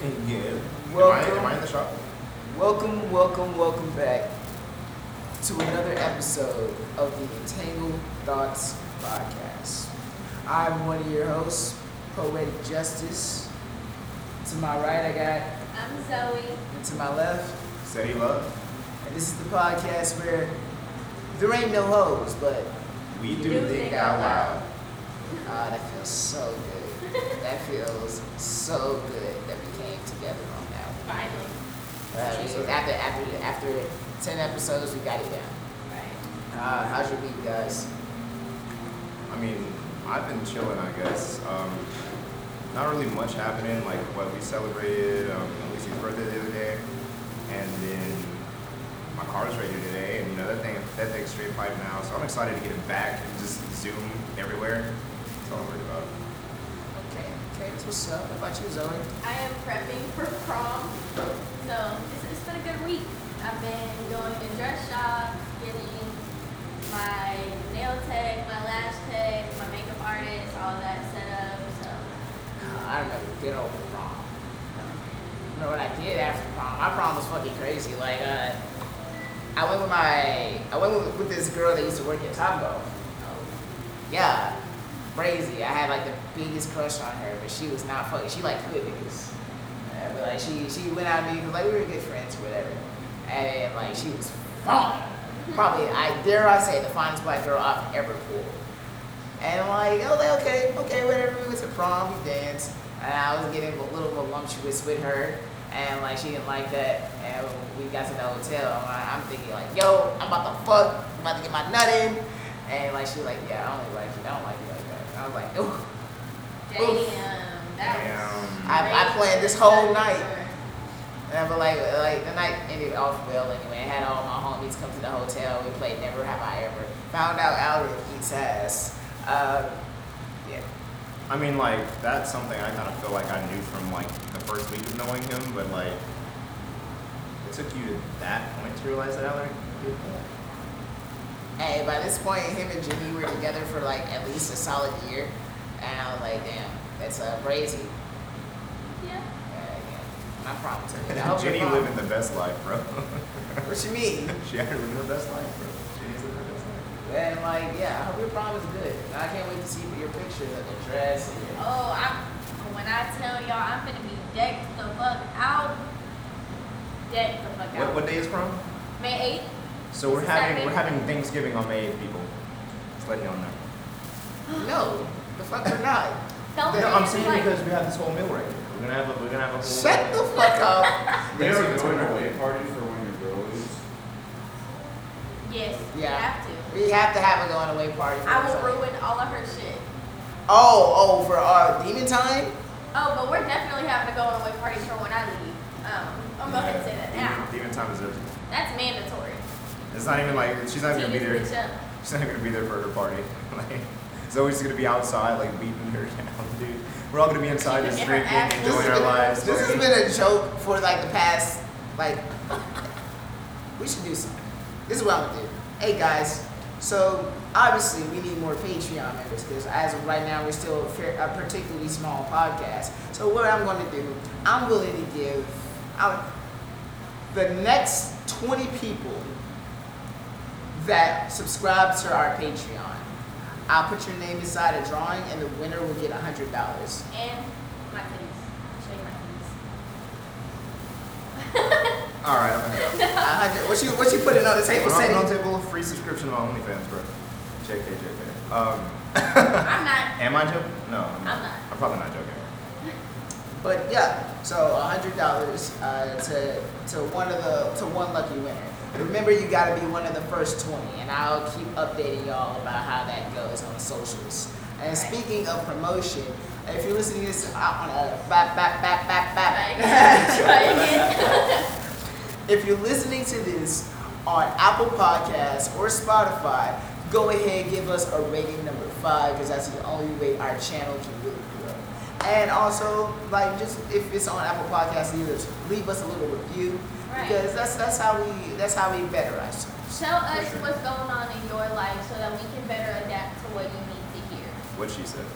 Yeah. Welcome. Am I, am I in the shop? Welcome, welcome, welcome back to another episode of the Entangled Thots Podcast. I'm one of your hosts, Poetic Justice. To my right, I got, I'm Zoe. and to my left, Steady love. and this is the podcast where there ain't no hoes, but We do, do think think out out loud. ah, that feels so good. that feels so good that we came together on that one. Finally. Uh, She after after after ten episodes, we got it down. Right. Uh, how's your week, guys? I mean, I've been chilling, I guess. Um, not really much happening. Like what we celebrated um, Alicia's birthday the other day, and then my car's ready today, and you know that thing that thing's straight pipe now. So I'm excited to get it back and just zoom everywhere. That's all I'm worried about. Okay, what's up. What about you, Zoe? I am prepping for prom. So it's, it's been a good week. I've been going to dress shop, getting my nail tech, my lash tech, my makeup artist, all that set up. So I remember good old prom. You know what I did after prom? My prom was fucking crazy. Like, uh, I went with my, I went with, with this girl that used to work at Taco. Yeah, crazy. I had like the biggest crush on her, but she was not fucking. She like hood niggas. Uh, but like she she went out with me because like we were good friends or whatever, and like she was fine. Probably I dare I say the finest black girl I've ever pulled. And I'm like, oh, like, okay, okay, whatever. We went to prom, we danced, and I was getting a little voluptuous with her, and like she didn't like that. And we got to the hotel, and I'm thinking like, yo, I'm about to fuck, I'm about to get my nut in, and like she was like, yeah, I don't like you, I don't like you like that. And I was like, ooh. Damn, that was. I, I planned this whole night. And but like like the night ended off well anyway. I had all my homies come to the hotel. We played Never Have I Ever. Found out Alric eats ass. Uh, yeah. I mean, like that's something I kind of feel like I knew from like the first week of knowing him, but like it took you to that point to realize that Alec. Hey, by this point, him and Jimmy were together for like at least a solid year, and I was like, damn, that's uh, crazy. Yeah. Uh, yeah. I promise her. I hope Jenny prom- living the best life, bro. What you mean? she had to live the best life, bro. Jenny's living the best life. And like, yeah, I hope your prom is good. I can't wait to see your pictures of the dress and your. Oh, I'm. When I tell y'all, I'm gonna be decked the fuck out. Decked the fuck What, out. what day is prom? May 8th. So we're having Saturday. we're having Thanksgiving on May 8th, people. Just letting y'all know. No, the fuck we're not. Don't I'm to, saying like, because we have this whole meal right here. We're gonna have a we're gonna have a whole. Shut the fuck up. They are Thanksgiving going away party for when your girl leaves. Yes, you Yeah. have to. We have to have a going away party. I us. will ruin all of her shit. Oh, oh, for our demon time? Oh, but we're definitely having a going away party for when I leave. Um, I'm going to say that now. Demon time deserves it. That's mandatory. It's not even like she's not even gonna be there. this. She's not even gonna be there for her party. Like Zoe's gonna be outside like beating her down, dude. We're all gonna be inside just drinking, ass- enjoying our been, lives. This has been a joke for like the past, like, we should do something. This is what I'm gonna do. Hey guys, so obviously we need more Patreon members because as of right now we're still a, fair, a particularly small podcast. So what I'm gonna do, I'm willing to give out the next 20 people that subscribe to our Patreon. I'll put your name inside a drawing and the winner will get $100. And my titties. Show you my titties. All right, I'm gonna go. A hundred. What you what you putting on the table? We're on, Say we're on it. table of free subscription to on OnlyFans, bro. JK, JK. Um, I'm not. am I joking? No, I'm not. I'm not. I'm probably not joking. But yeah, so a hundred dollars uh, to to one of the to one lucky winner. Remember, you got to be one of the first twenty, and I'll keep updating y'all about how that goes on socials. And speaking of promotion, if you're listening to this on uh, a back back back back Try back. Try again. If you're listening to this on Apple Podcasts or Spotify, go ahead and give us a rating number five because that's the only way our channel can really grow. And also, like, just if it's on Apple Podcasts, either leave us a little review Right. because that's that's how we that's how we better ourselves. Tell us sure. what's going on in your life so that we can better adapt to what you need to hear. What she said.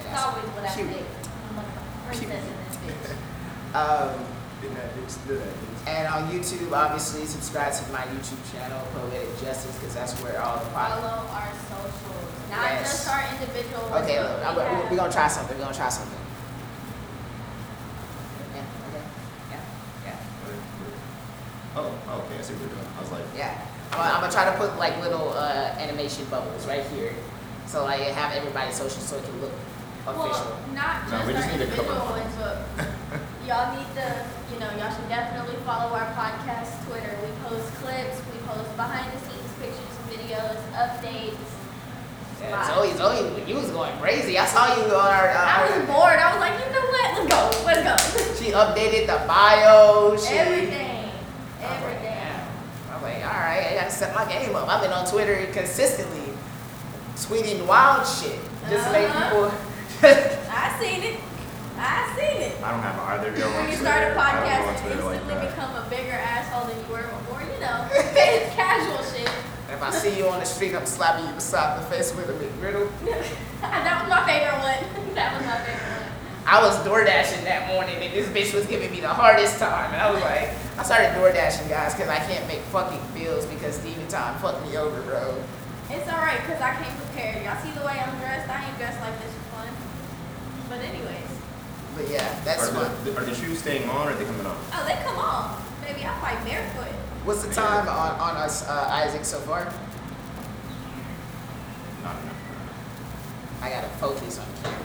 It's that's always what I cute. say. I'm princess in this bitch. Um, Didn't that bitch do that? bitch? and on YouTube, obviously, subscribe to my YouTube channel, Poetic Justice, because that's where all the pod. Follow our socials, not Yes. just our individual. Okay, look, we I'm- we're, we're gonna try something. We're gonna try something. Yeah. Okay. Yeah. Yeah. Oh, oh, okay, I see what you're doing. I was like, Yeah. I'm gonna, I'm gonna try to put like little uh, animation bubbles right here, so like have everybody's social so it can look official. Well, not No, just we just our need to cover individual ones, but y'all need to, you know, y'all should definitely follow our podcast Twitter. We post clips, we post behind the scenes pictures, videos, updates. Yeah, Zoe, Zoe, you was going crazy. I saw you on our. Uh, I was bored. I was like, you know what? Let's go. Let's go. She updated the bio. She, Everything. I was like, Everything. damn. I was like, all right, I gotta step my game up. I've been on Twitter consistently, tweeting wild shit just to make Uh-huh. people. I seen it. I seen it. I don't have either of y'all When you start a podcast on and Twitter like instantly become a bigger asshole than you were before, you know, it's casual shit. if I see you on the street, I'm slapping you beside the face with a big McGriddle. that was my favorite one. That was my favorite one. I was door dashing that morning and this bitch was giving me the hardest time. And I was like, I started door dashing guys because I can't make fucking bills because Steven Time fucked me over, bro. It's alright because I came prepared. Y'all see the way I'm dressed? I ain't dressed like this for fun. But anyways, But yeah, that's are, fun. the, are the shoes staying on or are they coming off? oh, they come on. Baby, I fight barefoot. What's the time on, on us, uh, Isaac, so far? Not enough. I gotta focus on camera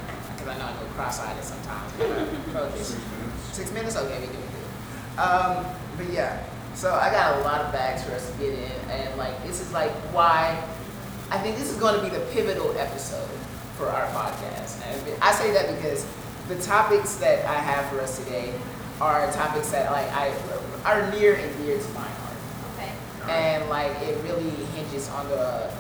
I know I go cross-eyed sometimes. but focus. Six minutes. Okay, we can do it. Um, but yeah, so I got a lot of bags for us to get in, and like this is like why I think this is going to be the pivotal episode for our podcast. And I say that because the topics that I have for us today are topics that like I are near and dear to my heart Okay. and like it really hinges on the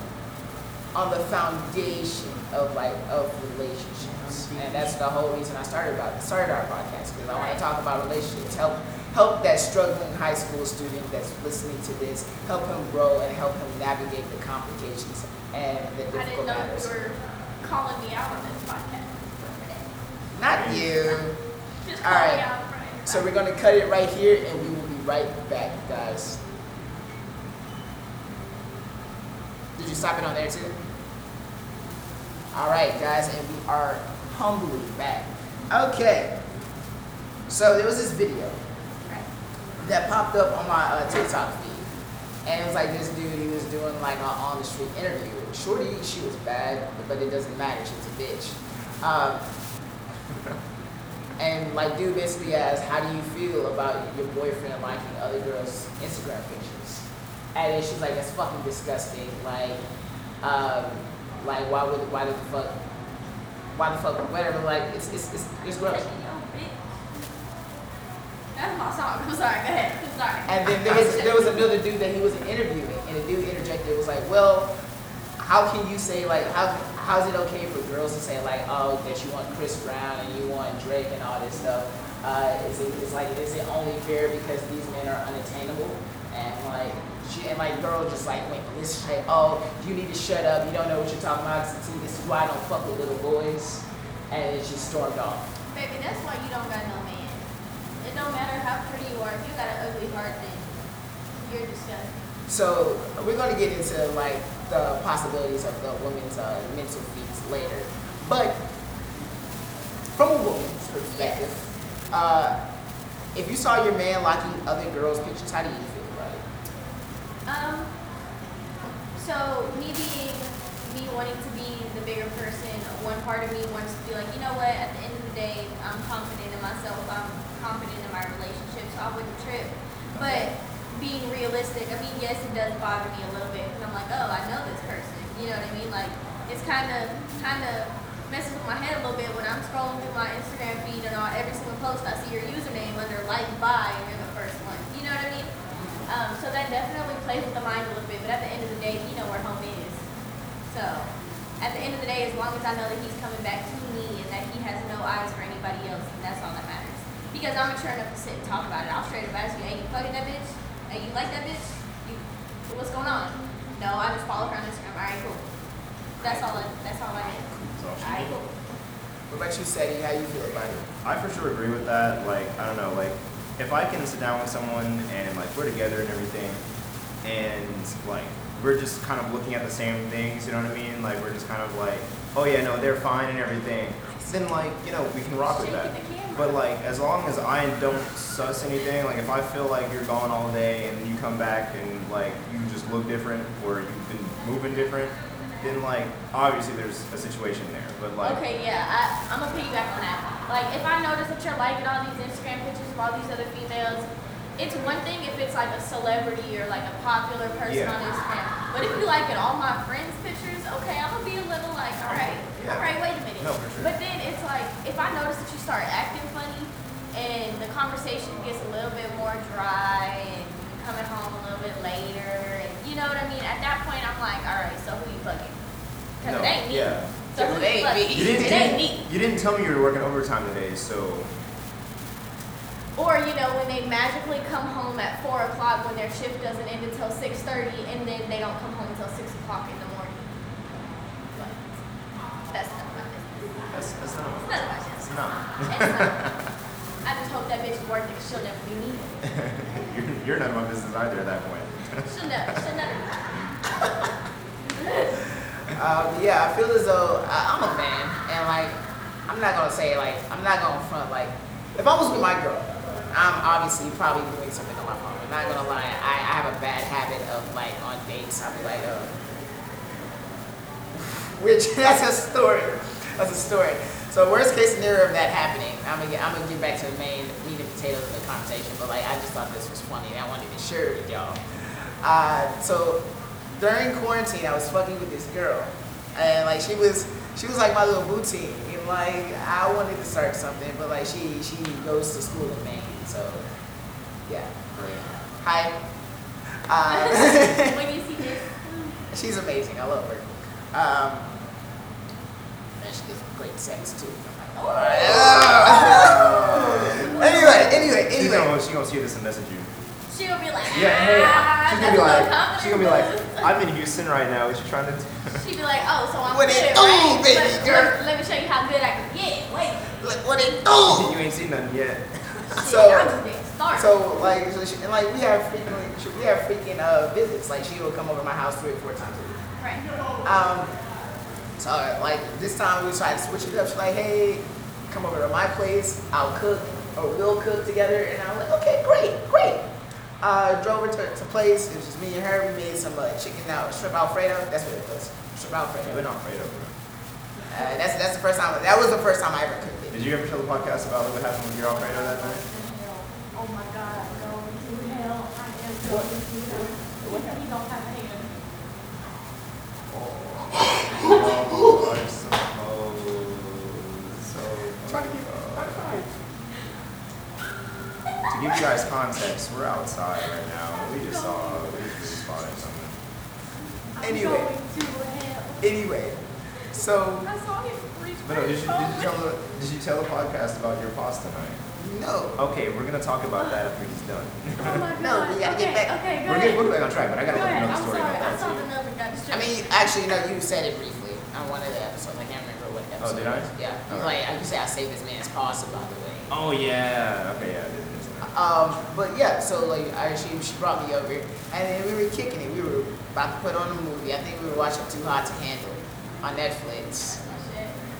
on the foundation of like of relationships. Mm-hmm. And that's the whole reason i started about started our podcast because i want to talk about relationships help help that struggling high school student that's listening to this help him grow and help him navigate the complications and the difficult I difficult didn't know matters. you were calling me out on this podcast. not you. Just All right. out in front of so we're going to cut it right here and we will be right back guys. Did you stop it on there too? All right, guys, and we are humbly back. Okay. So there was this video that popped up on my uh, TikTok feed, and it was like this dude. He was doing like an on the street interview. Shorty, she was bad, but it doesn't matter. She's a bitch. Um, and like, dude basically asked, "How do you feel about your boyfriend liking other girls' Instagram pictures?" And then she's like, "That's fucking disgusting. Like, um, like why would why the fuck, why the fuck, whatever. Like, it's it's it's, it's gross." That's my song. I'm sorry. Go ahead. I'm sorry. And then there was there was another dude that he was interviewing, and the dude interjected was like, "Well, how can you say like how how's it okay for girls to say like oh that you want Chris Brown and you want Drake and all this stuff? Uh, is it is like is it only fair because these men are unattainable?" And like she and like girl just like went this like oh you need to shut up you don't know what you're talking about see this is why I don't fuck with little boys, and she stormed off. Baby, that's why you don't got no man. It don't matter how pretty you are. If you got an ugly heart, then you're disgusting. So we're going to get into like the possibilities of the woman's uh, mental feats later, but from a woman's perspective, uh, if you saw your man liking other girls' pictures, how do you feel? Um, so me being me wanting to be the bigger person, one part of me wants to be like, you know what, at the end of the day, I'm confident in myself, I'm confident in my relationship, so I wouldn't trip. But being realistic, I mean, yes, it does bother me a little bit because I'm like, oh, I know this person. You know what I mean? Like, it's kind of, kind of messes with my head a little bit when I'm scrolling through my Instagram feed and on every single post I see your username under like by and you're the first one. You know what I mean? Um, so that definitely plays with the mind a little bit, but at the end of the day, you know where home is. So, at the end of the day, as long as I know that he's coming back to me and that he has no eyes for anybody else, then that's all that matters. Because I'm mature enough to sit and talk about it. I'll straight up ask you, hey, you fucking that bitch? Hey, you like that bitch? You, what's going on? No, I just follow her on Instagram. All right, cool. That's all. I, that's all I need. That's all she All right, cool. What about you, Sadie? How you feel about it? I for sure agree with that. Like, I don't know, like, if I can sit down with someone and like we're together and everything, and like we're just kind of looking at the same things, you know what I mean? Like, we're just kind of like, oh yeah, no, they're fine and everything. Then like, you know, we can rock with that. But like, as long as I don't suss anything, like if I feel like you're gone all day and then you come back and like you just look different or you've been moving different, then like obviously there's a situation there. But like, Okay, yeah, I, I'm gonna piggyback on that. Like, if I notice that you're liking all these Instagram pictures of all these other females, it's one thing if it's like a celebrity or like a popular person Yeah. on Instagram. But if you like liking all my friends' pictures, okay, I'm gonna be a little like, all right, Yeah. all right, wait a minute. No, for sure. But then it's like, if I notice that you start acting funny and the conversation gets a little bit more dry and you're coming home a little bit later, and you know what I mean? At that point, I'm like, all right, so who you fucking? Because No, it ain't me. yeah. So It you ain't me. you didn't, It ain't me. you didn't tell me you were working overtime today, so Or you know when they magically come home at four o'clock when their shift doesn't end until six thirty, and then they don't come home until six o'clock in the morning. But that's none of my business. that's that's not. It's none of my It's business. not. It's not. I just hope that bitch is working because she'll never be needed. you're, you're none of my business either at that point. She'll never. She'll never. Um, yeah, I feel as though I, I'm a man, and like, I'm not gonna say like, I'm not gonna front like, if I was with my girl, I'm obviously probably doing something on my phone. I'm not gonna lie, I, I have a bad habit of like on dates, I'll be like, uh, which that's a story. That's a story. So worst case scenario of that happening, I'm gonna get, I'm gonna get back to the main meat and potatoes of the conversation. But like, I just thought this was funny, and I wanted to share it with y'all. Uh, so during quarantine, I was fucking with this girl, and like she was, she was like my little boutique, and like I wanted to start something, but like she she goes to school in Maine, so yeah. Hi. Uh, when you see this, she's amazing. I love her. Um, and she gives great sex too. anyway, anyway, She's anyway. gonna, she gonna see this and message you. She'll be like, Yeah, hey, ah, she's gonna be that's a like, she's gonna be like, I'm in Houston right now. What you trying to do? She'd be like, oh, so I'm What good, it do, right? baby Let- girl? Let, let me show you how good I can get. Wait. Look what it do. you ain't seen nothing yet. So- Shit, I'm just getting started. So like, so she, and like we have freaking, we have freaking uh, visits. Like she will come over to my house three or four times a week. right. Um, so like this time we tried to switch it up. She's like, hey, come over to my place. I'll cook or we'll cook together. And I was like, okay, great, great. Uh, drove her to, to place. It was just me and her. We made some uh, chicken out, shrimp alfredo. That's what it was. Shrimp You've alfredo. on Fredo, bro. Uh, that's that's the first time. That was the first time I ever cooked it. Did you ever tell the podcast about what happened with your Alfredo that night? Oh my God, going to hell. I am going to hell. He don't have a hand. Oh, are so so. Trying to keep- To give you guys context, we're outside right now. We just saw, we just spotted something. Anyway. going to hell. Anyway, so I saw him reach But no, did you, did you tell the, did you tell the podcast about your pasta night? no. Okay, we're gonna talk about that after he's done. Oh my God. No, we gotta okay, get back- Okay, go We're ahead. getting, we'll back on track, but I gotta Go let you know the story sorry. about I that saw too. the number got I mean, actually, no. You said it briefly on one of the episodes. I can't remember what episode. Oh, did I? it was. Yeah. You Alright. like you said, I saved this man's pasta, by the way. Oh yeah, okay, yeah, Um, but yeah, so like I, she she brought me over, and then we were kicking it. We were about to put on a movie. I think we were watching Too Hot to Handle on Netflix,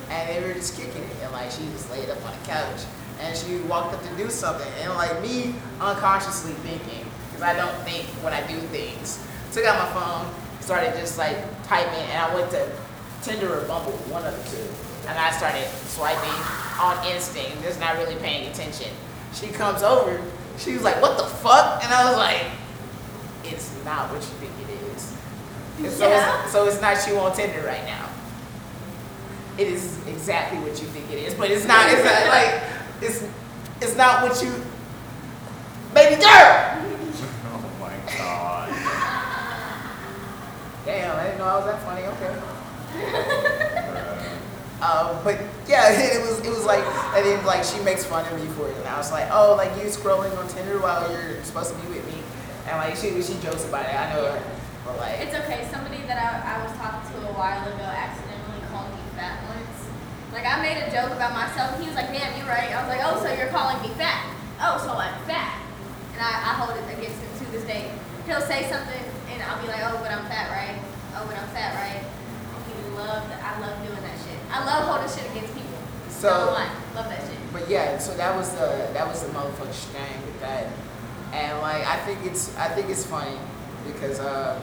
and they were just kicking it. And like she was laid up on the couch, and she walked up to do something, and like me unconsciously thinking, because I don't think when I do things, took out my phone, started just like typing, and I went to Tinder or Bumble, one of the two, and I started swiping on instinct, just not really paying attention. She comes over, she was like, "What the fuck?" And I was like, "It's not what you think it is." And so, Yeah. it's, so it's not you on Tinder right now. It is exactly what you think it is, but it's not. It's not like it's it's not what you, baby girl. Oh my god. Damn, I didn't know I was that funny. Okay. Um, but yeah, it was it was like and then like she makes fun of me for it, and I was like, oh, like you scrolling on Tinder while you're supposed to be with me, and like she she jokes about it. I know her, but like It's okay. Somebody that I, I was talking to a while ago accidentally called me fat once, Like I made a joke about myself. and He was like, "Damn, you're right." I was like, "Oh, so you're calling me fat? Oh, so I'm fat." And I, I hold it against him to this day. He'll say something, and I'll be like, "Oh, but I'm fat, right? Oh, but I'm fat, right?" He loved. I love doing. I love holding shit against people. So- Don't love that shit. But yeah, so that was the that was the motherfucking thing with that, and like I think it's I think it's funny because uh,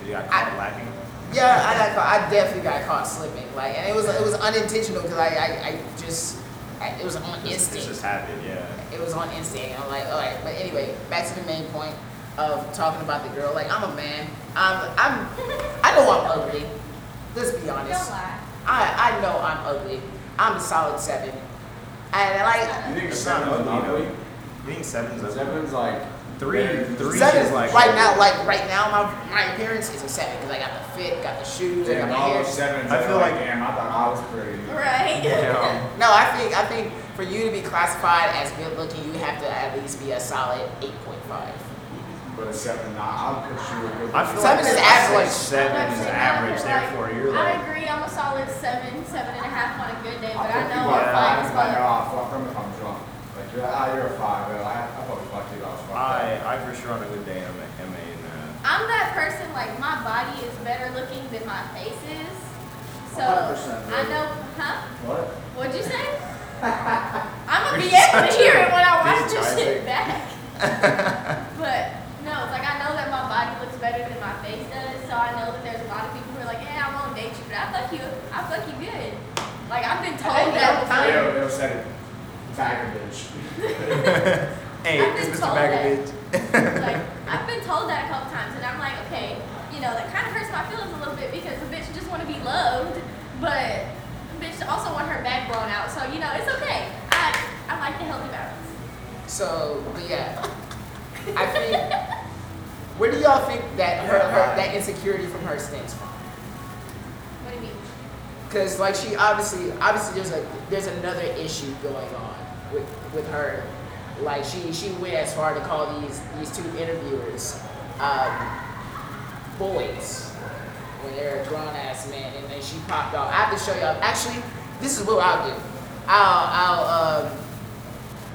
Did you got caught I- lacking? yeah I got caught, I definitely got caught slipping like and it was it was unintentional because I, I I just I, it was on It's, it's instinct. just happened, yeah. It was on instinct. and I'm like, all right. But anyway, back to the main point of talking about the girl. Like I'm a man. I'm I'm I know I'm ugly. Let's be honest. Don't lie. I I know I'm ugly. I'm a solid seven. And like You think It's not seven's ugly, ugly? though. You think seven's ugly? Seven's like Three, three seven is like right now, like right now, my my appearance is a seven because I got the fit, got the shoes, I got Damn, my all hair. those sevens. I I feel feel like, like- damn, I thought I was pretty. Right. Yeah. No, I think I think for you to be classified as good looking, you have to at least be a solid eight point five. But a seven, nah, I'll put you a good. I feel Seven like is average. Seven is not average, that, therefore you're I like. agree. I'm a solid seven, seven and a half on a good day, but put I know you I'm at Yeah. five. as Like, fuck. oh, fuck them if I'm drunk. Like, you're, ah, you're a five. Well, I, I probably fucked you if I was fucked up. I, I for sure on a good day am a, am a in that. I'm that person. Like my body is better looking than my face is. So 100%, I right. know, huh? What? What'd you say? I'm gonna be able to hear it when I watch bitch, this shit back. but no, it's like I know that my body looks better than my face does. So I know that there's a lot of people who are like, yeah, I won't date you, but I fuck you. I fuck you good. Like I've been told Hey, that yo, before. They'll, they'll say it. Tag a bitch. Hey, I've it's been Mr. told Bagovich. like I've been told that a couple times, and I'm like, okay, you know, that kind of hurts my feelings a little bit because the bitch just want to be loved, but the bitch also want her back blown out. So you know, it's okay. I I like the healthy balance. So, but yeah, I think. Where do y'all think that her, her that insecurity from her stems from? What do you mean? Because like she obviously obviously there's a there's another issue going on with with her. Like she she went as far to call these these two interviewers um, boys when they're grown ass men, and then she popped off. I have to show y'all. Actually, this is what I'll do. I'll I'll um,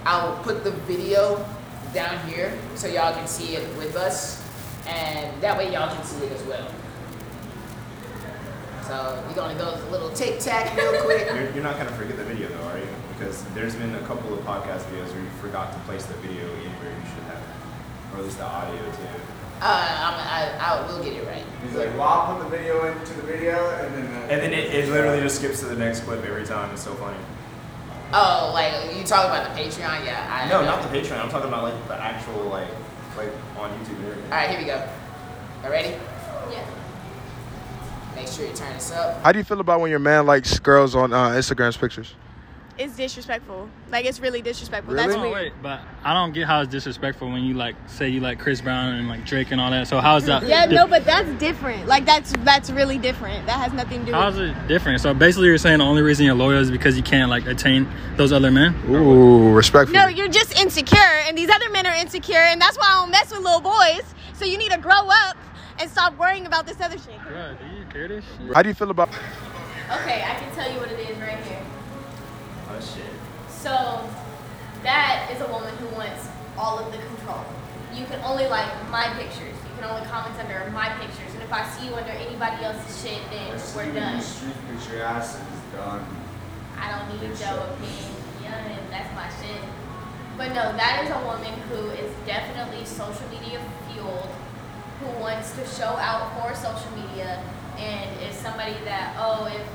I'll put the video down here so y'all can see it with us, and that way y'all can see it as well. So we're gonna go a little TikTok real quick. You're, you're not gonna forget the video though, are you? Because there's been a couple of podcast videos where you forgot to place the video in where you should have, or at least the audio too. Uh, I'm, I, I will get it right. He's like, well, I'll put the video into the video, and then. The, And then it, it literally just skips to the next clip every time. It's so funny. Oh, like you talking about the Patreon? Yeah. I No, not the Patreon. I'm talking about like the actual like like on YouTube and everything. All right, here we go. All ready? Yeah. Make sure you turn this up. How do you feel about when your man likes girls on uh, Instagram's pictures? It's disrespectful. Like it's really disrespectful. Really? That's Oh, weird. wait, but I don't get how it's disrespectful when you like say you like Chris Brown and like Drake and all that. So how's that? Yeah, di- no, but that's different. Like that's that's really different. That has nothing to do How's with it different? So basically, you're saying the only reason you're loyal is because you can't like attain those other men. Ooh, respectful. No, you're just insecure and these other men are insecure and that's why I don't mess with little boys. So you need to grow up and stop worrying about this other shit. Bro, do you hear this shit? How do you feel about? Okay, I can tell you what it is right here. Oh shit. So that is a woman who wants all of the control. You can only like my pictures. You can only comment under my pictures. And if I see you under anybody else's shit, then Let's we're done. Street picture ass is done. I don't need your opinion. That's my shit. But no, that is a woman who is definitely social media fueled, who wants to show out for social media, and is somebody that oh, if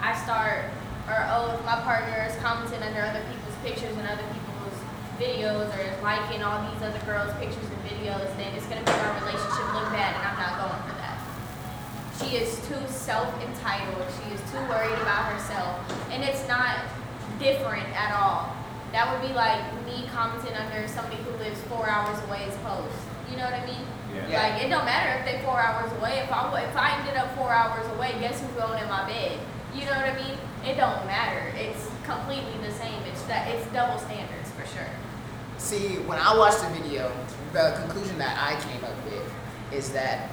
I start or oh, if my partner is commenting under other people's pictures and other people's videos or is liking all these other girls' pictures and videos, then it's gonna make our relationship look bad, and I'm not going for that. She is too self-entitled. She is too worried about herself, and it's not different at all. That would be like me commenting under somebody who lives four hours away's post. You know what I mean? Yeah. Like it don't matter if they four hours away. If I if I ended up four hours away, guess who's going in my bed? You know what I mean? It don't matter. It's completely the same. It's that it's double standards for sure. See, when I watched the video, the conclusion that I came up with is that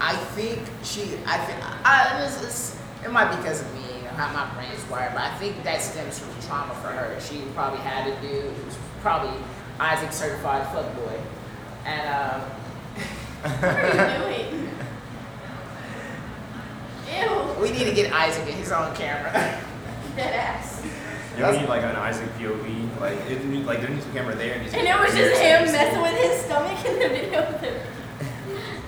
I think she, I think, I, it was, it's, it might be because of me, you know, how my brain's wired, but I think that stems from trauma for her. She probably had a dude who's probably Isaac certified fuckboy. And um What are you doing? Ew. we need to get Isaac in his own camera. Dead ass. You don't need like an Isaac POV. Like it need, like there needs to be a camera there. needs to And be it was here, just so him you messing it. with his stomach in the video with him.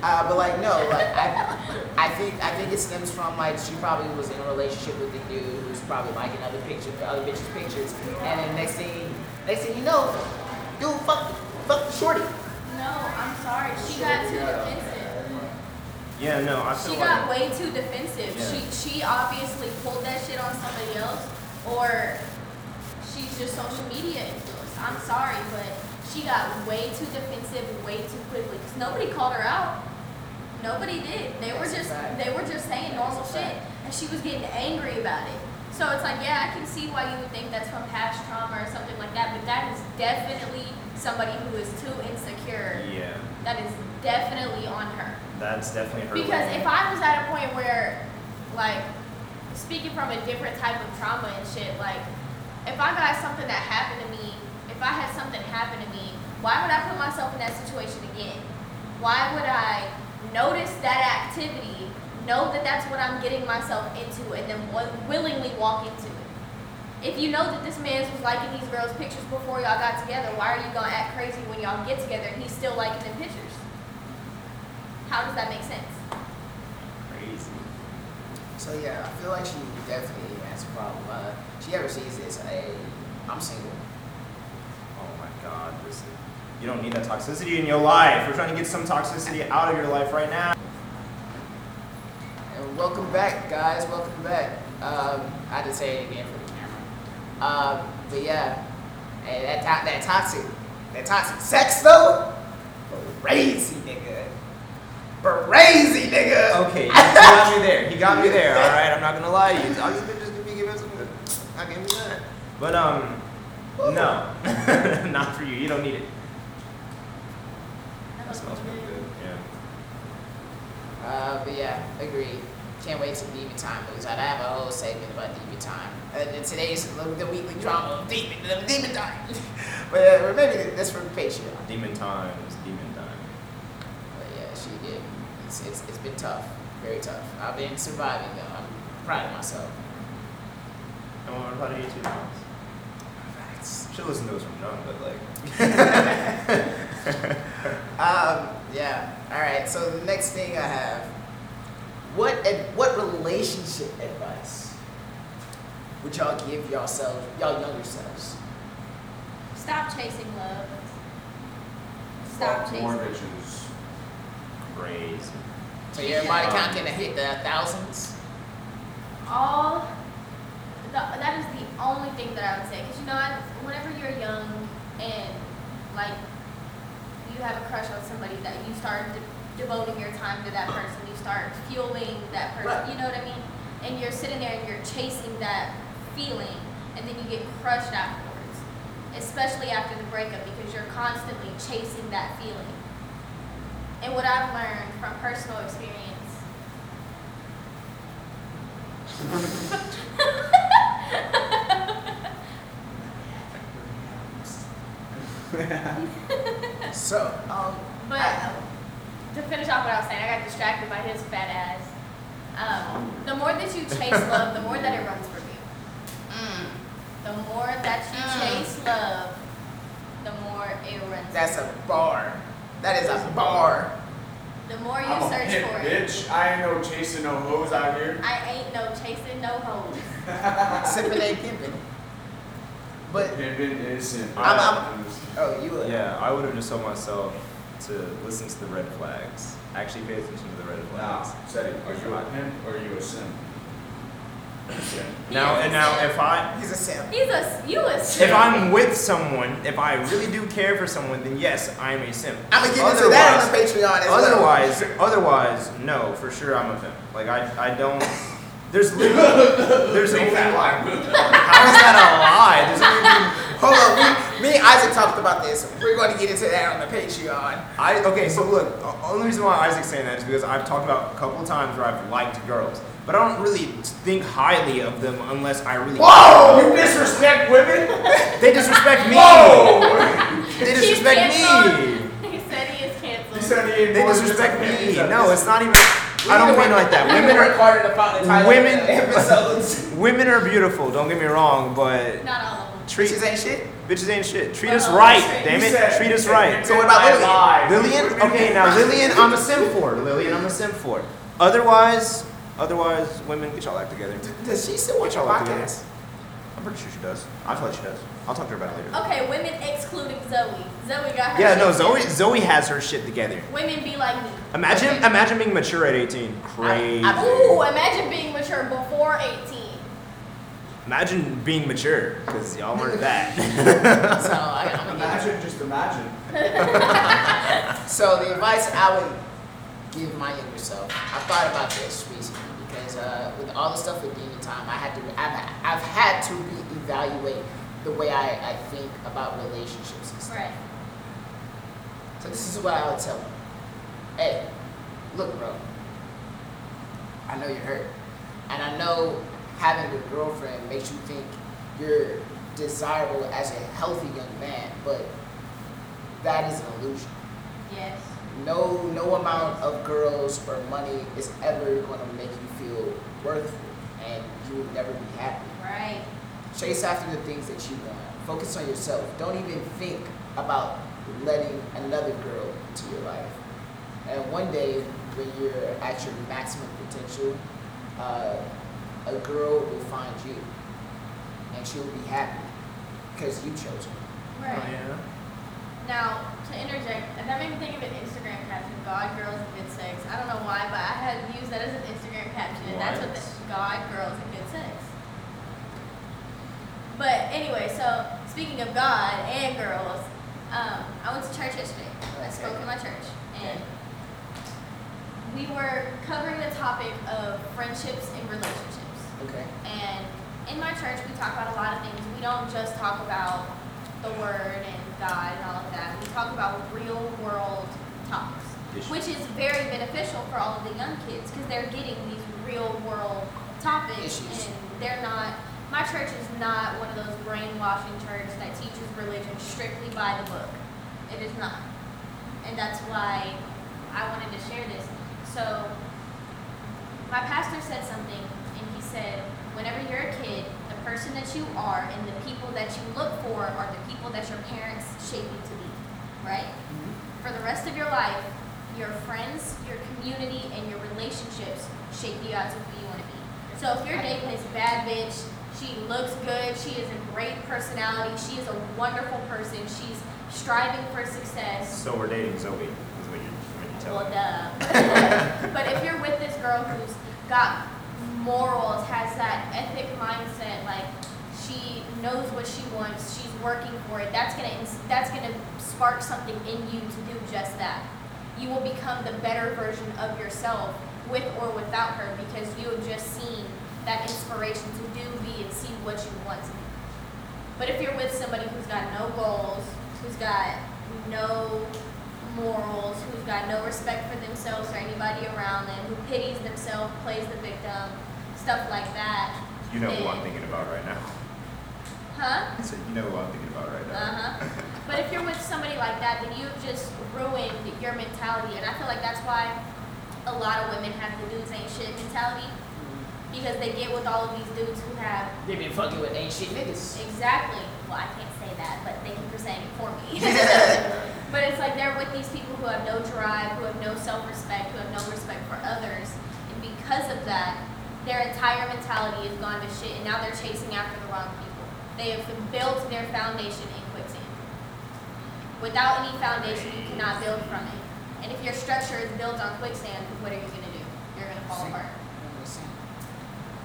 Uh, but like no, like I, I think I think it stems from like she probably was in a relationship with the dude who's probably liking other pictures, other bitches' pictures, and then next thing, next thing you know, dude, fuck, fuck the shorty. No, I'm sorry. She got too defensive. Yeah, no, I feel She like got way too defensive. Yeah. She she obviously pulled that shit on somebody else, or she's just social media influenced. I'm sorry, but she got way too defensive way too quickly. Cause nobody called her out. Nobody did. They were That's a just fact. they were just saying normal That's shit, and she was getting angry about it. So it's like, yeah, I can see why you would think that's from past trauma or something like that, but that is definitely somebody who is too insecure. yeah, That is definitely on her. That's definitely her. Because if I was at a point where, like, speaking from a different type of trauma and shit, like, if I got something that happened to me, if I had something happen to me, why would I put myself in that situation again? Why would I notice that activity, know that that's what I'm getting myself into, and then willingly walk into it? If you know that this man's was liking these girls' pictures before y'all got together, why are you gonna act crazy when y'all get together and he's still liking them pictures? How does that make sense? crazy. So yeah, I feel like she definitely has a problem. Uh, she ever sees this, hey, I'm single. Oh my God, listen. You don't need that toxicity in your life. We're trying to get some toxicity out of your life right now. And welcome back, guys. Welcome back. Um, I had to say it again for the camera. Um, but yeah, hey, that to- that toxic, that toxic sex though, crazy nigga, crazy nigga. Okay, he got me there. He got me there. All right, I'm not gonna lie to you. Toxic bitches can be giving some good. I can do that. But um, no, not for you. You don't need it. That smells pretty good. Yeah. Uh, but yeah, agree. Can't wait to Demon Time moves out. I have a whole segment about Demon Time. Uh, and today's the, the weekly drama of Demon, the Demon Time. but uh, maybe that's for Patreon. Demon times, demon time. But yeah, she did. It's, it's, it's been tough, very tough. I've been surviving though. I'm proud of myself. And what about you too? Facts. Should listen to us from young, but like. Um, yeah. All right. So the next thing I have, what ad- what relationship advice would y'all give yourselves, y'all younger selves? Stop chasing love. Stop Fuck More chasing. bitches. Crazy. So your body count can hit the thousands. All. The, that is the only thing that I would say. Because you know, I, whenever you're young and like you have a crush on somebody that you start de- devoting your time to that person, you start fueling that person. Right. You know what I mean? And you're sitting there and you're chasing that feeling, and then you get crushed afterwards. Especially after the breakup, because you're constantly chasing that feeling. And what I've learned from personal experience So, um, But to finish off what I was saying, I got distracted by his fat ass. Um, the more that you chase love, the more that it runs from you. mm, The more that you Mm. chase love, the more it runs. that's a bar. That is a bar. The more you I'm a search pimp, for it. bitch. I ain't no chasing no hoes out here. I ain't no chasing no hoes. Sipping ain't pimping. But Pimpin' innocent. I'm- I'm- oh, you would. Yeah, I would have just told myself to listen to the red flags. Actually, pay attention to the red Nah, flags. Seti, are you a pimp or are you a simp? Now, and now, if I He's a simp. He's a you a if I'm with someone, if I really do care for someone, then yes, I'm a simp. I'm gonna get into that on the Otherwise- Patreon as well. Otherwise, otherwise, no, for sure I'm a pimp. Like I, I don't. There's literally, there's only. lie. How is that a lie? There's only. Hold on, me, me Isaac talked about this. We're going to get into that on the Patreon. I okay, so look, the only reason why Isaac's saying that is because I've talked about a couple times where I've liked girls, but I don't really think highly of them unless I really. Whoa! You disrespect women? They disrespect me. Whoa! They disrespect me. He said he is canceled. You said he ain't They disrespect me. No, it's not even. I don't mean like that. Women are harder to find women- episodes. women are beautiful. Don't get me wrong, but Not all of them. Treat Bitches ain't shit. bitches ain't shit. Treat us Uh-oh, right, that's damn it. said- Treat us right. So what about Lillian? Lillian? Okay, now Lillian, I'm a simp for. Lillian, I'm a simp for. Otherwise, otherwise, women get y'all act together. Does she still watch Get your y'all act together. podcast? I'm pretty sure she does. I feel like she does. I'll talk to her about it later. Okay, women excluding Zoe. Zoe got her Yeah, shit no, Zoe, together. Zoe has her shit together. Women be like me. Imagine, Okay. imagine being mature at 18. Crazy. I- Ooh, imagine being mature before 18. Imagine being mature, because y'all weren't that. So I, I'm Imagine, just imagine. So the advice I would give my younger self, I thought about this recently because uh, with all the stuff with Demon Time, I had to, I've, I've had to reevaluate the way I, I think about relationships and stuff. Right. So this is what I would tell them. Hey, look, bro. I know you're hurt, and I know having a girlfriend makes you think you're desirable as a healthy young man, but that is an illusion. Yes. no no amount of girls or money is ever going to make you feel worthful and you will never be happy. Right. chase after the things that you want. Focus on yourself. Don't even think about letting another girl into your life. And one day when you're at your maximum potential uh, a girl will find you and she'll be happy because you chose her Right. Oh, yeah. Now, to interject, that made me think of an Instagram caption, God, girls, and good sex. I don't know why, but I had used that as an Instagram caption, and that's what What? the God, girls, and good sex. But anyway, so speaking of God and girls, um, I went to church yesterday. I spoke in my church, and we were covering the topic of friendships and relationships. Okay And in my church, we talk about a lot of things. We don't just talk about the Word and God and all of that. We talk about real world topics, which is very beneficial for all of the young kids because they're getting these real world topics Issues. and they're not. My church is not one of those brainwashing churches that teaches religion strictly by the book. It is not, and that's why I wanted to share this. So my pastor said something, and he said, whenever you're a kid, the person that you are and the people that you look for are the people that your parents shape you to be, right? Mm-hmm. For the rest of your life, your friends, your community, and your relationships shape you out to who you want to be. So if your date plays bad bitch, she looks good, she is a great personality, she is a wonderful person, she's striving for success. So we're dating Zoe, is what you're, what you're telling Well, me. duh. but if you're with this girl who's got morals, has that ethic mindset, like she knows what she wants, she's working for it. That's gonna that's gonna spark something in you to do just that. You will become the better version of yourself with or without her because you have just seen that inspiration to do, be, and see what you want to be. But if you're with somebody who's got no goals, who's got no morals, who's got no respect for themselves or anybody around them, who pities themselves, plays the victim, stuff like that. You know who I'm thinking about right now. Huh? I said, you know who I'm thinking about right now. Uh huh. But if you're with somebody like that, then you've just ruined your mentality, and I feel like that's why a lot of women have the dudes ain't shit mentality because they get with all of these dudes who have They've been fucking with ain't shit niggas. Exactly. Well, I can't say that, but thank you for saying it for me. but it's like they're with these people who have no drive, who have no self-respect, who have no respect for others, and because of that, their entire mentality has gone to shit, and now they're chasing after the wrong people. They have built their foundation in quicksand. Without any foundation, you cannot build from it. And if your structure is built on quicksand, what are you gonna do? You're gonna fall apart.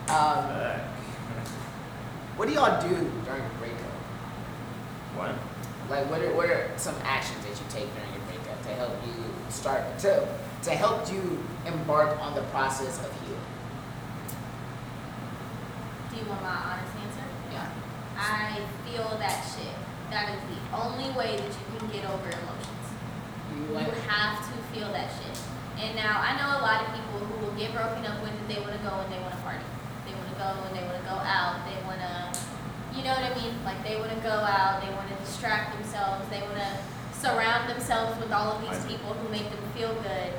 Um, what do y'all do during a breakup? what? Like, what are, what are some actions that you take during your breakup to help you start to to help you embark on the process of healing? You want my honest answer? Yeah. I feel that shit. That is the only way that you can get over emotions. You You have to feel that shit. And now I know a lot of people who will get broken up with and they want to go and they want to party. They want to go and they want to go out. They want to, you know what I mean? Like they want to go out. They want to distract themselves. They want to surround themselves with all of these people who make them feel good.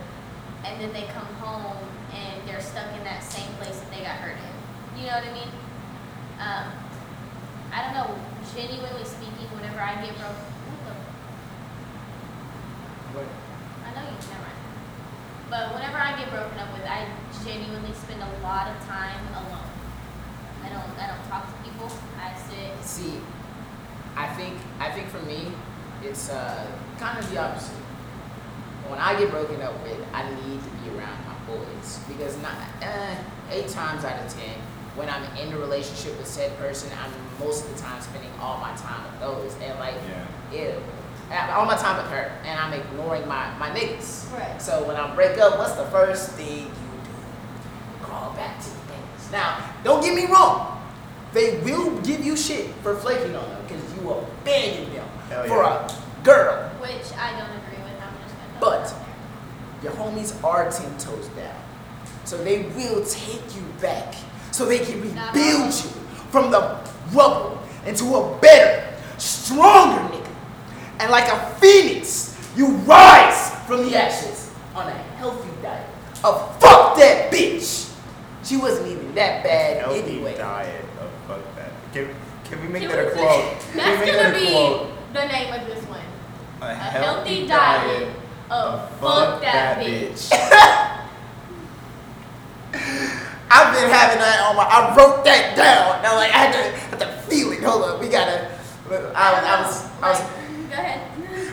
And then they come home and they're stuck in that same place that they got hurt in. You know what I mean? Um, I don't know. Genuinely speaking, whenever I get broke, what the I know you never mind. But whenever I get broken up with, I genuinely spend a lot of time alone. I don't I don't talk to people. I sit See, I think I think for me, it's uh, kind of the opposite. When I get broken up with, I need to be around my boys because not uh, eight times out of ten, when I'm in a relationship with said person, I'm most of the time spending all my time with those, and like, Yeah. ew, all my time with her, and I'm ignoring my my niggas. Right. So when I break up, what's the first thing you do? Call back to the niggas. Now, don't get me wrong. They will give you shit for flaking on them because you abandoned them Hell for yeah. a girl. which I don't agree with. I'm just gonna But your homies are ten toes down. So they will take you back so they can rebuild you from the rubble into a better, stronger nigga. And like a phoenix, you rise from the ashes on a healthy diet of fuck that bitch. She wasn't even that bad Healthy anyway. diet of fuck that. Can, can we make Can that a quote? That's gonna that be quote? the name of this one. A, A healthy diet of fuck that bitch. I've been having that on my. I wrote that down. Now, like I had to, had to feel it. Hold up, we gotta. I was, I was, I was, go ahead.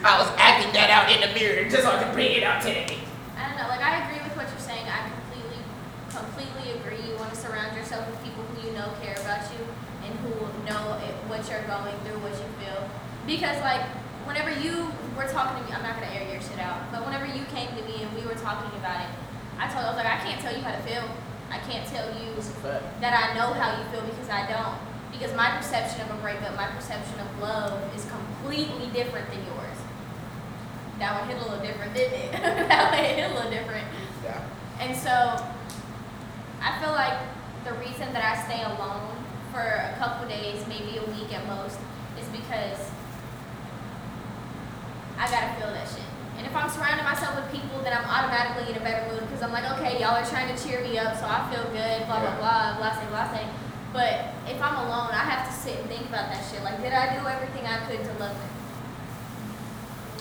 I was acting that out in the mirror just so I could bring it out today. I don't know. Like I agree with what you're saying. I completely, completely agree. You want to surround yourself with people who you know care about you and who know it, what you're going through, what you feel. Because like whenever you were talking to me, I'm not gonna air your shit out. But whenever you came to me and we were talking about it, I told I was like, I can't tell you how to feel. I can't tell you It's a fact. that I know how you feel because I don't. Because my perception of a breakup, my perception of love is completely different than yours. That one hit a little different, didn't it? that one hit a little different. Yeah. And so I feel like the reason that I stay alone for a couple days, maybe a week at most, is because I gotta feel that shit. And if I'm surrounding myself with people, then I'm automatically in a better mood because I'm like, okay, y'all are trying to cheer me up, so I feel good, blah, blah, blah, blah, say, blah, say. But if I'm alone, I have to sit and think about that shit. Like, did I do everything I could to love them?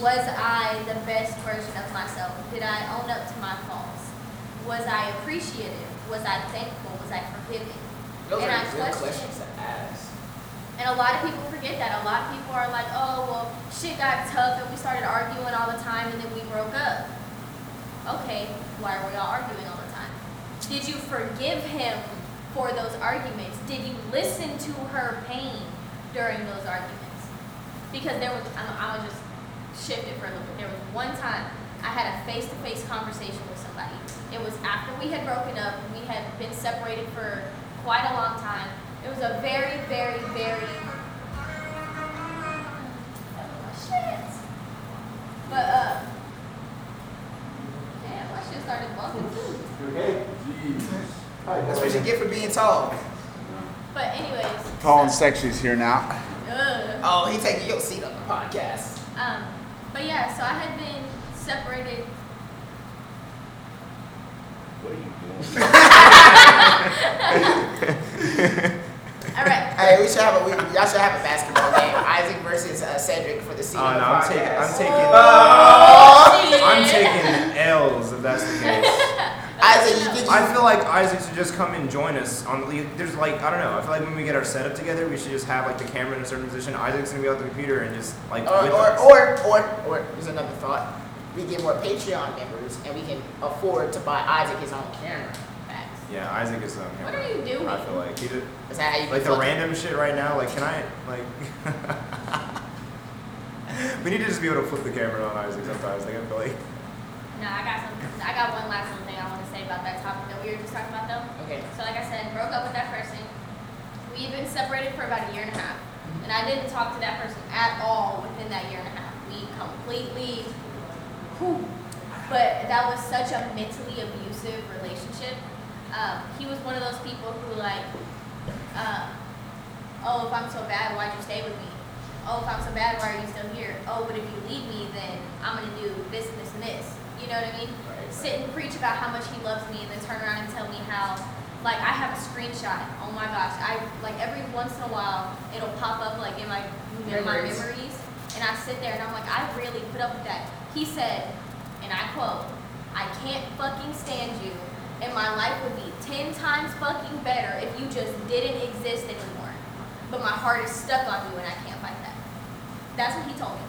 Was I the best version of myself? Did I own up to my faults? Was I appreciative? Was I thankful? Was I forgiving? Those And are I good question- questions to ask. And a lot of people forget that. A lot of people are like, oh, well, shit got tough and we started arguing all the time and then we broke up. Okay, why are we all arguing all the time? Did you forgive him for those arguments? Did you listen to her pain during those arguments? Because there was, I'm, gonna just shift it for a little bit. There was one time I had a face to face conversation with somebody. It was after we had broken up, we had been separated for quite a long time. It was a very, very, very. Oh, shit. But, uh. Damn, my shit started bumping too. Okay. Jeez. That's what you get for being tall. But, anyways. Tall and sexy's here now. Ugh. Oh, he taking your seat on the podcast. Um, but yeah, so I had been separated. What are you doing? All right. Hey, we should have a we, y'all should have a basketball game. Isaac versus uh, Cedric for the season. Oh no, I'm podcast. taking, I'm taking, Oh, I'm taking L's if that's the case. Isaac, you did you? I feel like Isaac should just come and join us on the. There's like I don't know. I feel like when we get our setup together, we should just have like the camera in a certain position. Isaac's gonna be on the computer and just like Or, with or, us. or, or, or, there's another thought. We get more Patreon members and we can afford to buy Isaac his own camera. Facts. yeah, Isaac is on What camera. are you doing? I feel like he did Is that how you like the fucking- random shit right now. Like, can I like? we need to just be able to flip the camera on Isaac sometimes. Like I feel like. No, I got some. I got one last little thing I want to say about that topic that we were just talking about, though. Okay. So, like I said, broke up with that person. We've been separated for about a year and a half. And I didn't talk to that person at all within that year and a half. We completely, whew. but that was such a mentally abusive relationship. Um, he was one of those people who like, uh, oh, if I'm so bad, why'd you stay with me? Oh, if I'm so bad, why are you still here? Oh, but if you leave me, then I'm gonna do this and this and this. You know what I mean? Right, Sit and preach about how much he loves me, and then turn around and tell me how, like, I have a screenshot. Oh my gosh, I like every once in a while it'll pop up like in my in my Memories. memories, and I sit there and I'm like, I really put up with that. He said, and I quote, "I can't fucking stand you, and my life would be ten times fucking better if you just didn't exist anymore. But my heart is stuck on you, and I can't fight that." That's what he told me,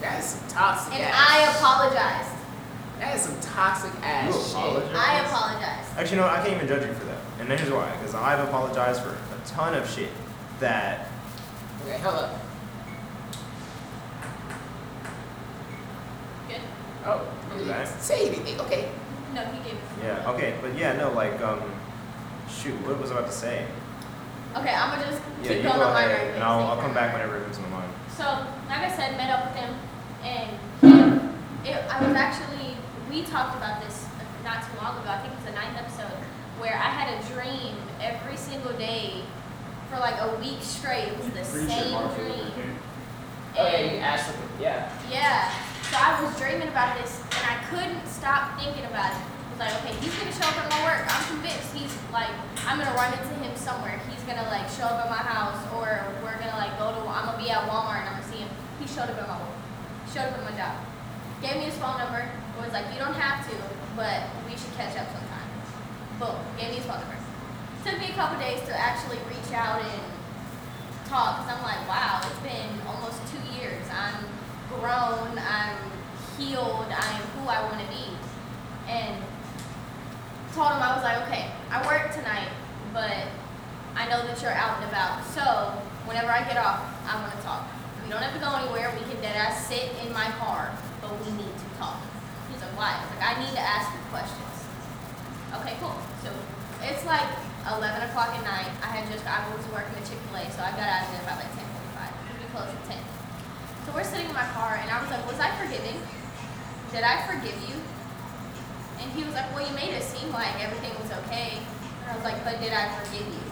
That is some toxic and ass. I apologized. That is some toxic ass You shit. apologize? I apologized. Actually, no, I can't even judge you for that. And here's why. Because I've apologized for a ton of shit that Okay, hold up. Good. Oh, What was that? say anything. Okay. No, he gave. It. Yeah. Okay. But yeah, no. Like, um, shoot. What was I about to say? Okay, I'm gonna just Yeah, keep you going go on my ahead, rant. and I'll, I'll come back whenever it comes to mind. So, like I said, met up with him, and him, it, I was actually, we talked about this not too long ago. I think it's the ninth episode, where I had a dream every single day for like a week straight. It was the Preach same Martin dream. King. Oh yeah, you asked something. Yeah. yeah, so I was dreaming about this, and I couldn't stop thinking about it. I was like, okay, he's gonna show up at my work. I'm convinced he's like, I'm gonna run into him somewhere. He's gonna like show up at my house, or we're gonna like go to. I'm gonna be at Walmart and I'm gonna see him. He showed up at my work. Showed up at my job. Gave me his phone number. Was like, you don't have to, but we should catch up sometime. Boom. Gave me his phone number. Took me a couple days to actually reach out and talk because I'm like, wow, it's been almost two years. I'm grown. I'm healed. I am who I want to be. And told him I was like, okay, I work tonight, but I know that you're out and about. So whenever I get off, I want to talk. We don't have to go anywhere. We can dead ass sit in my car, but we need to talk. He's like, why? Like, I need to ask you questions. Okay, cool. So it's like 11 o'clock at night. I had just, I was working at Chick-fil-A, so I got out of there by like 10.45. We closed at 10. So we're sitting in my car, and I was like, was I forgiving? Did I forgive you? And he was like, well, you made it seem like everything was okay. And I was like, but did I forgive you?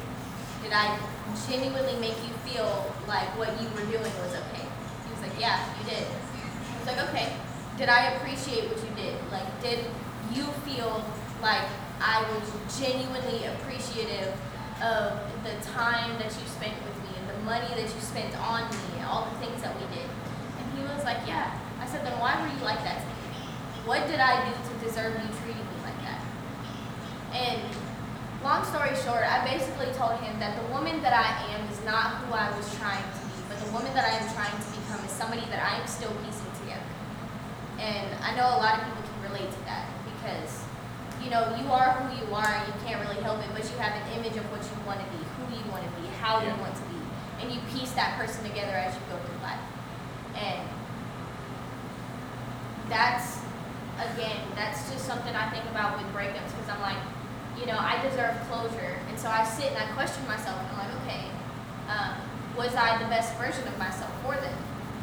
Did I genuinely make you feel like what you were doing was okay? He was like, yeah, you did. I was like, okay. Did I appreciate what you did? Like, did you feel like I was genuinely appreciative of the time that you spent with me and the money that you spent on me and all the things that we did? And he was like, yeah. I said, then why were you like that? What did I do to deserve you treating me like that? And long story short, I basically told him that the woman that I am is not who I was trying to be, but the woman that I am trying to become is somebody that I am still piecing together. And I know a lot of people can relate to that because, you know, you are who you are and you can't really help it, but you have an image of what you want to be, who you want to be, how you want to be, and you piece that person together as you go through life. And that's again, that's just something I think about with breakups because I'm like, you know, I deserve closure, and so I sit and I question myself, and I'm like, okay, um, was I the best version of myself for them?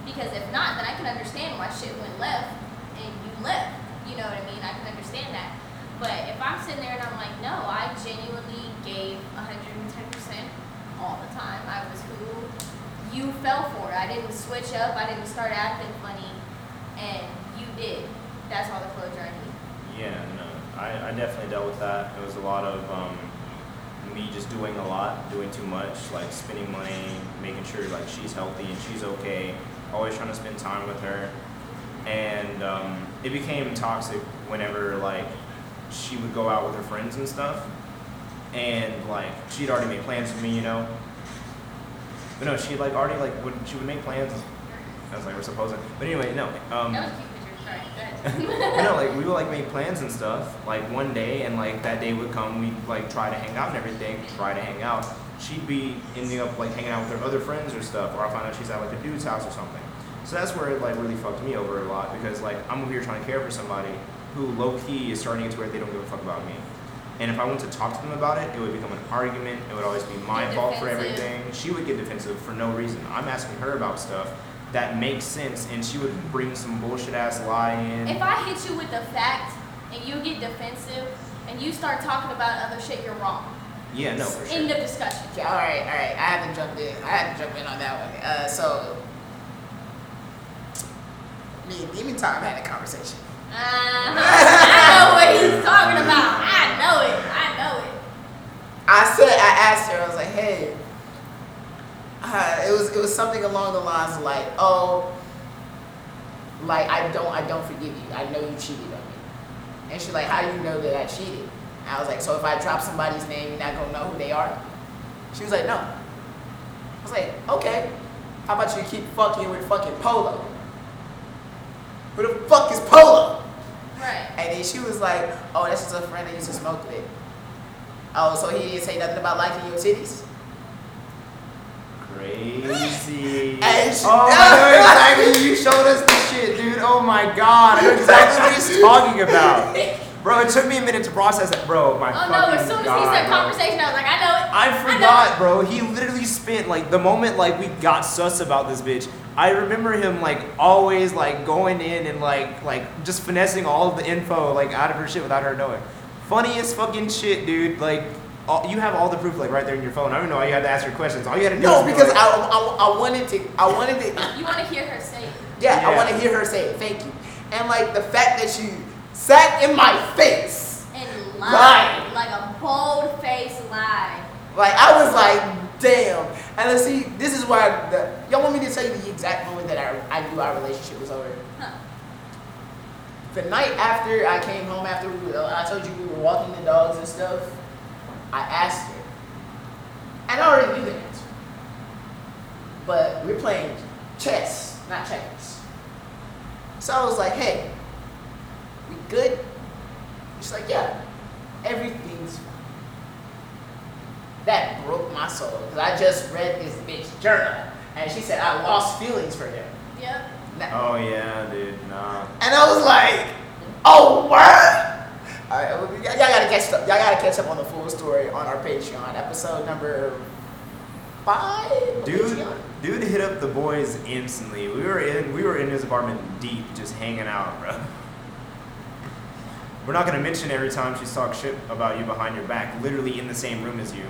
Because if not, then I can understand why shit went left and you left. You know what I mean? I can understand that. But if I'm sitting there and I'm like, no, I genuinely gave 110% all the time. I was who you fell for. I didn't switch up. I didn't start acting funny, and you did. That's all the I need. Yeah, no, I, I definitely dealt with that. It was a lot of um, me just doing a lot, doing too much, like spending money, making sure like she's healthy and she's okay. Always trying to spend time with her, and um, it became toxic whenever like she would go out with her friends and stuff, and like she'd already made plans with me, you know. But no, she like already like would she would make plans. I was like we're supposed to, but anyway, no. Um, That was a cute picture. Sorry. Go you ahead. know, like we would like make plans and stuff. Like one day, and like that day would come, we'd like try to hang out and everything. Try to hang out. She'd be ending up like hanging out with her other friends or stuff, or I find out she's at like a dude's house or something. So that's where it like really fucked me over a lot because like I'm over here trying to care for somebody who low key is starting to where they don't give a fuck about me. And if I went to talk to them about it, it would become an argument. It would always be my fault for everything. She would get defensive for no reason. I'm asking her about stuff that makes sense, and she would bring some bullshit ass lie in. If I hit you with a fact and you get defensive and you start talking about other shit, you're wrong. yeah, no, for sure. End of discussion. Okay, all right, all right. I have to jump in. I have to jump in on that one. Uh, so, me and Demon Time had a conversation. Uh-huh. I know what he's talking about. I know it. I know it. I said, I asked her. I was like, hey. Uh, it was it was something along the lines of like, oh, like I don't I don't forgive you. I know you cheated on me. And she's like, how do you know that I cheated? And I was like, so if I drop somebody's name, you're not gonna know who they are? She was like, no. I was like, okay. How about you keep fucking with fucking Polo? Who the fuck is Polo? Right. And then she was like, oh, that's just a friend I used to smoke with. Oh, so he didn't say nothing about liking your titties? Crazy. And she- oh, I know exactly. You showed us the shit, dude. Oh my god. I know exactly what he's talking about. Bro, it took me a minute to process that. Bro, my Oh fucking no, as soon as god, he said bro. conversation, I was like, I know it. I know forgot, bro. He literally spent like the moment like we got sus about this bitch. I remember him like always like going in and like like just finessing all of the info like out of her shit without her knowing. Funniest fucking shit, dude. Like all, you have all the proof like right there in your phone. I don't know why you had to ask her questions. All you had to do No, was be because like, I, I, I wanted to, I wanted to, You want to hear her say it. yeah, I want to hear her say it. Thank you. And like the fact that she sat in my face, And lied, lie. Like a bold face lie. like I was like, damn. And let's see, this is why the, y'all want me to tell you the exact moment that I, I knew our relationship was over. Huh. The night after I came home, after we uh, I told you we were walking the dogs and stuff, I asked her. And I already knew the answer. But we're playing chess, not checkers. So I was like, hey, we good? She's like, yeah, everything's fine. That broke my soul because I just read this bitch journal. And she said, I lost feelings for him. Yep. Now- Oh yeah, dude. Nah. and I was like, oh, word? All right, y'all gotta catch up. Y'all gotta catch up on the full story on our Patreon, episode number five. Dude, Patreon. dude hit up the boys instantly. We were in we were in his apartment deep, just hanging out, bro. We're not gonna mention every time she's talked shit about you behind your back, literally in the same room as you.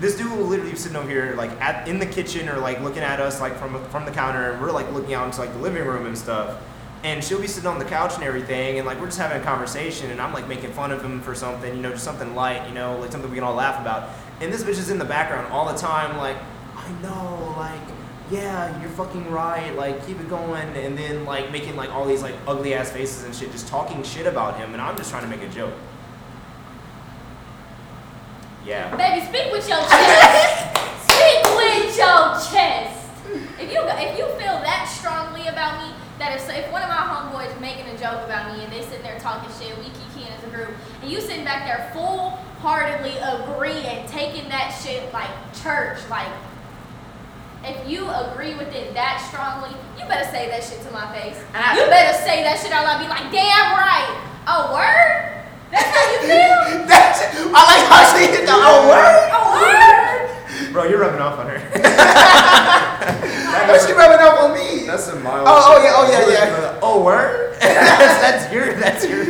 This dude will literally be sitting over here, like at in the kitchen or like looking at us, like from from the counter, and we're like looking out into like the living room and stuff. And she'll be sitting on the couch and everything, and like we're just having a conversation, and I'm like making fun of him for something, you know, just something light, you know, like something we can all laugh about. And this bitch is in the background all the time, like, I know, like, yeah, you're fucking right, like, keep it going, and then like making like all these like ugly ass faces and shit, just talking shit about him, and I'm just trying to make a joke. Yeah. Baby, speak with your chest. speak with your chest. If you if you feel that strongly about me, that if if one of my homeboys making a joke about me and they sitting there talking shit, we kikiing as a group, and you sitting back there full heartedly agreeing, taking that shit like church, like if you agree with it that strongly, you better say that shit to my face. I- you better say that shit out loud. Be like, damn right. Oh word? That's how you feel? That's, I like how she hit the oh word. Oh word? Bro, you're rubbing off on her. But she rubbing up on me. That's a mild. Oh, oh, yeah, oh, yeah, yeah. Oh, word? that's, that's your, that's your.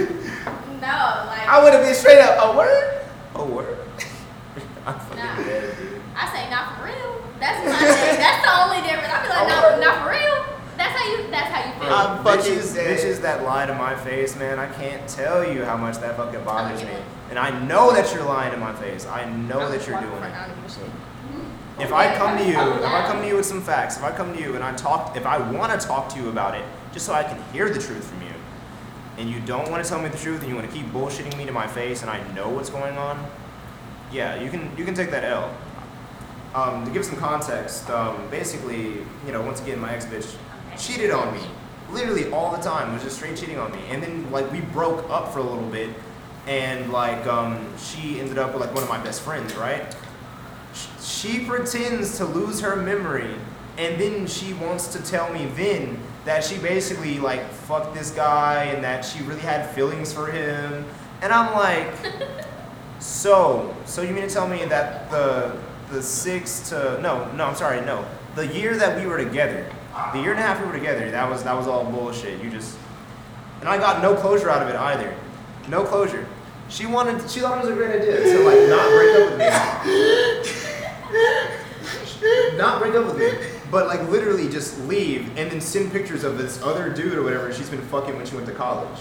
No, like I would have been straight up a word. Oh, word? I'm fucking Nah. dead, dude. I say not for real. That's my thing. That's the only difference. I be like, Oh, not, not for real. That's how you. That's how you feel. I'm fucking bitches, that lie to my face, man. I can't tell you how much that fucking bothers me. And I know that you're lying to my face. I know that you're doing it. If I come to you, if I come to you with some facts, if I come to you and I talk, if I want to talk to you about it, just so I can hear the truth from you, and you don't want to tell me the truth and you want to keep bullshitting me to my face, and I know what's going on, yeah, you can you can take that L. Um, to give some context, um, basically, you know, once again, my ex bitch cheated on me, literally all the time. Was just straight cheating on me, and then like we broke up for a little bit, and like um, she ended up with like one of my best friends, right? she pretends to lose her memory. And then she wants to tell me then that she basically like fucked this guy and that she really had feelings for him. And I'm like, so, so you mean to tell me that the the six to no, no, I'm sorry, no, the year that we were together, the year and a half we were together, that was that was all bullshit. You just, and I got no closure out of it either, no closure. She wanted, she thought it was a great idea to like not break up with me, not break up with me, but like literally just leave and then send pictures of this other dude or whatever she's been fucking when she went to college.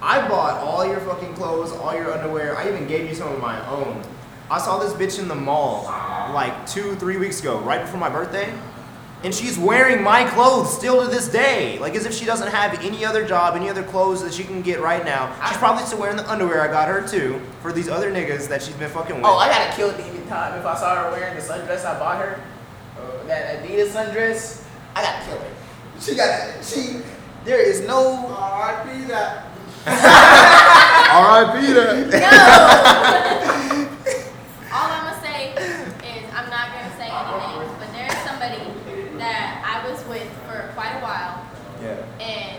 I bought all your fucking clothes, all your underwear. I even gave you some of my own. I saw this bitch in the mall like two, three weeks ago, right before my birthday. And she's wearing my clothes still to this day. Like as if she doesn't have any other job, any other clothes that she can get right now. She's probably still wearing the underwear I got her too for these other niggas that she's been fucking with. Oh, I gotta kill Demon Time if I saw her wearing the sundress I bought her. Uh, that Adidas sundress. I gotta kill her. She got she. There is no. R.I.P. that. R.I.P. that. All I'm gonna say is I'm not gonna say any names, but there's somebody that I was with for quite a while, Yeah. and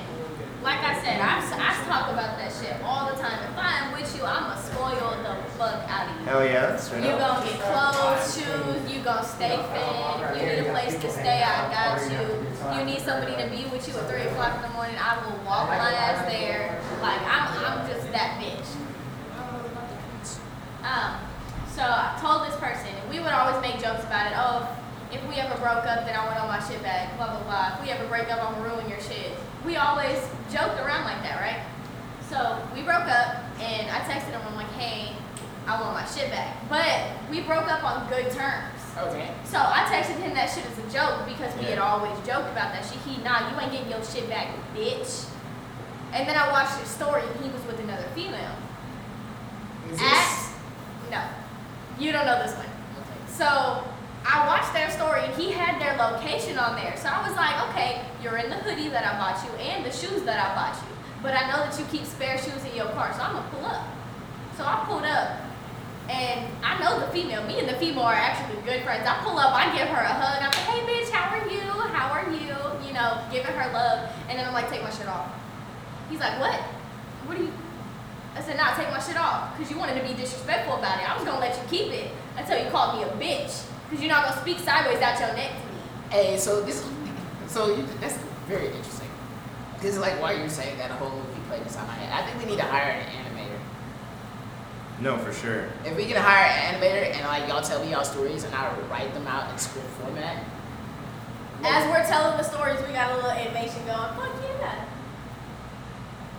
like I said, I, I talk about that shit all the time. If I am with you, I'ma spoil the fuck out of you. Hell yeah, that's You up. gonna get clothes, shoes, you gonna stay fed, you need a place to stay, I got you. You need somebody to be with you at 3 o'clock in the morning, I will walk my ass there. Like, I'm, I'm just that bitch. Um, so I told this person, we would always make jokes about it. Oh, if we ever broke up, then I want all my shit back. Blah blah blah. If we ever break up, I'm gonna ruin your shit. We always joked around like that, right? So we broke up, and I texted him. I'm like, hey, I want my shit back. But we broke up on good terms. Okay. So I texted him that shit as a joke because we had always joked about that shit. He, nah, you ain't getting your shit back, bitch. And then I watched his story, and he was with another female. Is At, this? no, you don't know this one. Okay. So I watched their story and he had their location on there. So I was like, okay, you're in the hoodie that I bought you and the shoes that I bought you. But I know that you keep spare shoes in your car, so I'm gonna pull up. So I pulled up and I know the female. Me and the female are actually good friends. I pull up, I give her a hug. I'm like, hey bitch, how are you? How are you? You know, giving her love. And then I'm like, take my shit off. He's like, what? What are you? I said, nah, take my shit off. Because you wanted to be disrespectful about it. I was going to let you keep it until you called me a bitch. Because you're not going to speak sideways out your neck to me. Hey, so this, so that's very interesting. This is like why you're saying that a whole movie played inside my head. I think we need to hire an. No, for sure. If we can hire an animator and like y'all tell me y'all stories and I'll write them out in script format. As we're telling the stories, we got a little animation going. Fuck yeah.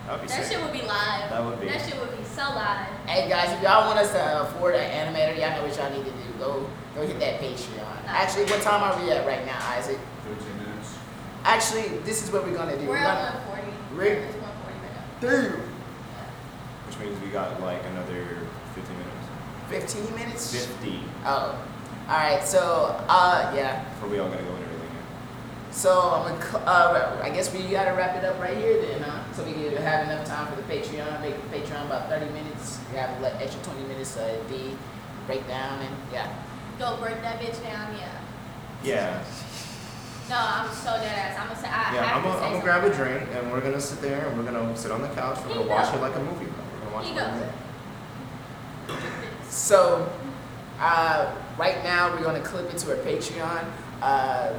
That'd That sick. shit would be live. That would be. That shit would be so live. Hey guys, if y'all want us to afford an animator, y'all know what y'all need to do. Go go hit that Patreon. Uh-huh. Actually, what time are we at right now, Isaac? 13 minutes. Actually, this is what we're gonna do. We're gonna, at 140. Really? It's 140 right now. Damn. Which means we got like another 50 minutes. 15 minutes? 50. Oh. Alright, so, uh, yeah. Before we all gotta go and everything. So, I'm gonna, cl- uh, I guess we gotta wrap it up right here then, huh? So we can have enough time for the Patreon, make the Patreon about 30 minutes. We have like extra 20 minutes to uh, the breakdown and, yeah. Go break that bitch down, yeah. Yeah. No, I'm so dead ass. I'm gonna say, I yeah, I'm gonna, I'm gonna grab a drink and we're gonna sit there and we're gonna sit on the couch. We're gonna watch it like a movie. We're gonna watch it like a go. movie. So, uh, right now we're gonna clip into our Patreon. Uh,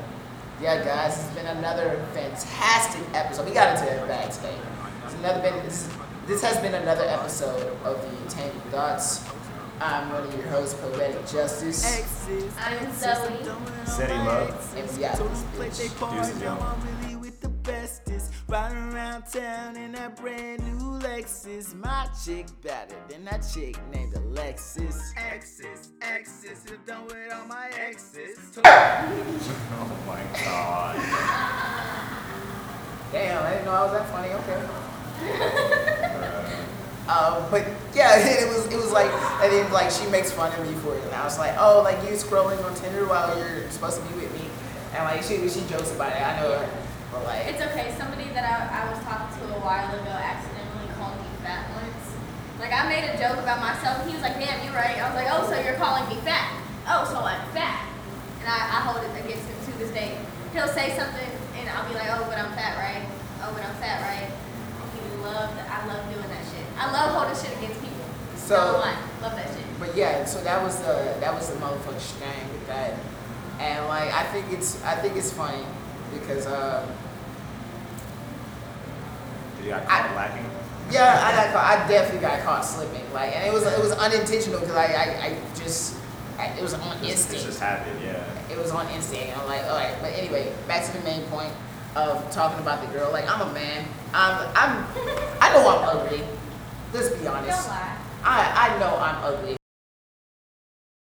yeah, guys, it's been another fantastic episode. We got into it bad today. It's another been this, this has been another episode of Entangled Thots. I'm one of your hosts, Poetic Justice, I'm Zoei. City love. and we out this bitch. Deuces, y'all. I'm really with the bestest. Riding around town in that brand new Lexus. My chick better than that chick named Alexis. Exes, exes, you're done with all my exes. Oh my god. Damn, I didn't know I was that funny. Okay. Uh, but yeah, it was it was like and then like she makes fun of me for it, and I was like, oh, like you scrolling on Tinder while you're supposed to be with me, and like she she jokes about it. I know her, but like It's okay. Somebody that I, I was talking to a while ago accidentally called me fat once. Like I made a joke about myself, and he was like, "Damn, you're right." I was like, "Oh, so you're calling me fat? Oh, so I'm fat?" And I, I hold it against him to this day. He'll say something, and I'll be like, "Oh, but I'm fat, right? Oh, but I'm fat, right?" And he loved. I love doing that shit. I love holding shit against people. So- Don't. Love that shit. But yeah, so that was the that was the motherfucking shame with that, and like I think it's I think it's funny because uh you got I- lacking? yeah I got caught, I definitely got caught slipping like and it was it was unintentional because I, I I just I, it was on It's instinct. It just happened, yeah. it was on instinct. I'm like, all right. But anyway, back to the main point of talking about the girl. Like, I'm a man. I'm, I'm, I know I'm ugly. Let's be honest. Don't lie. I, I know I'm ugly.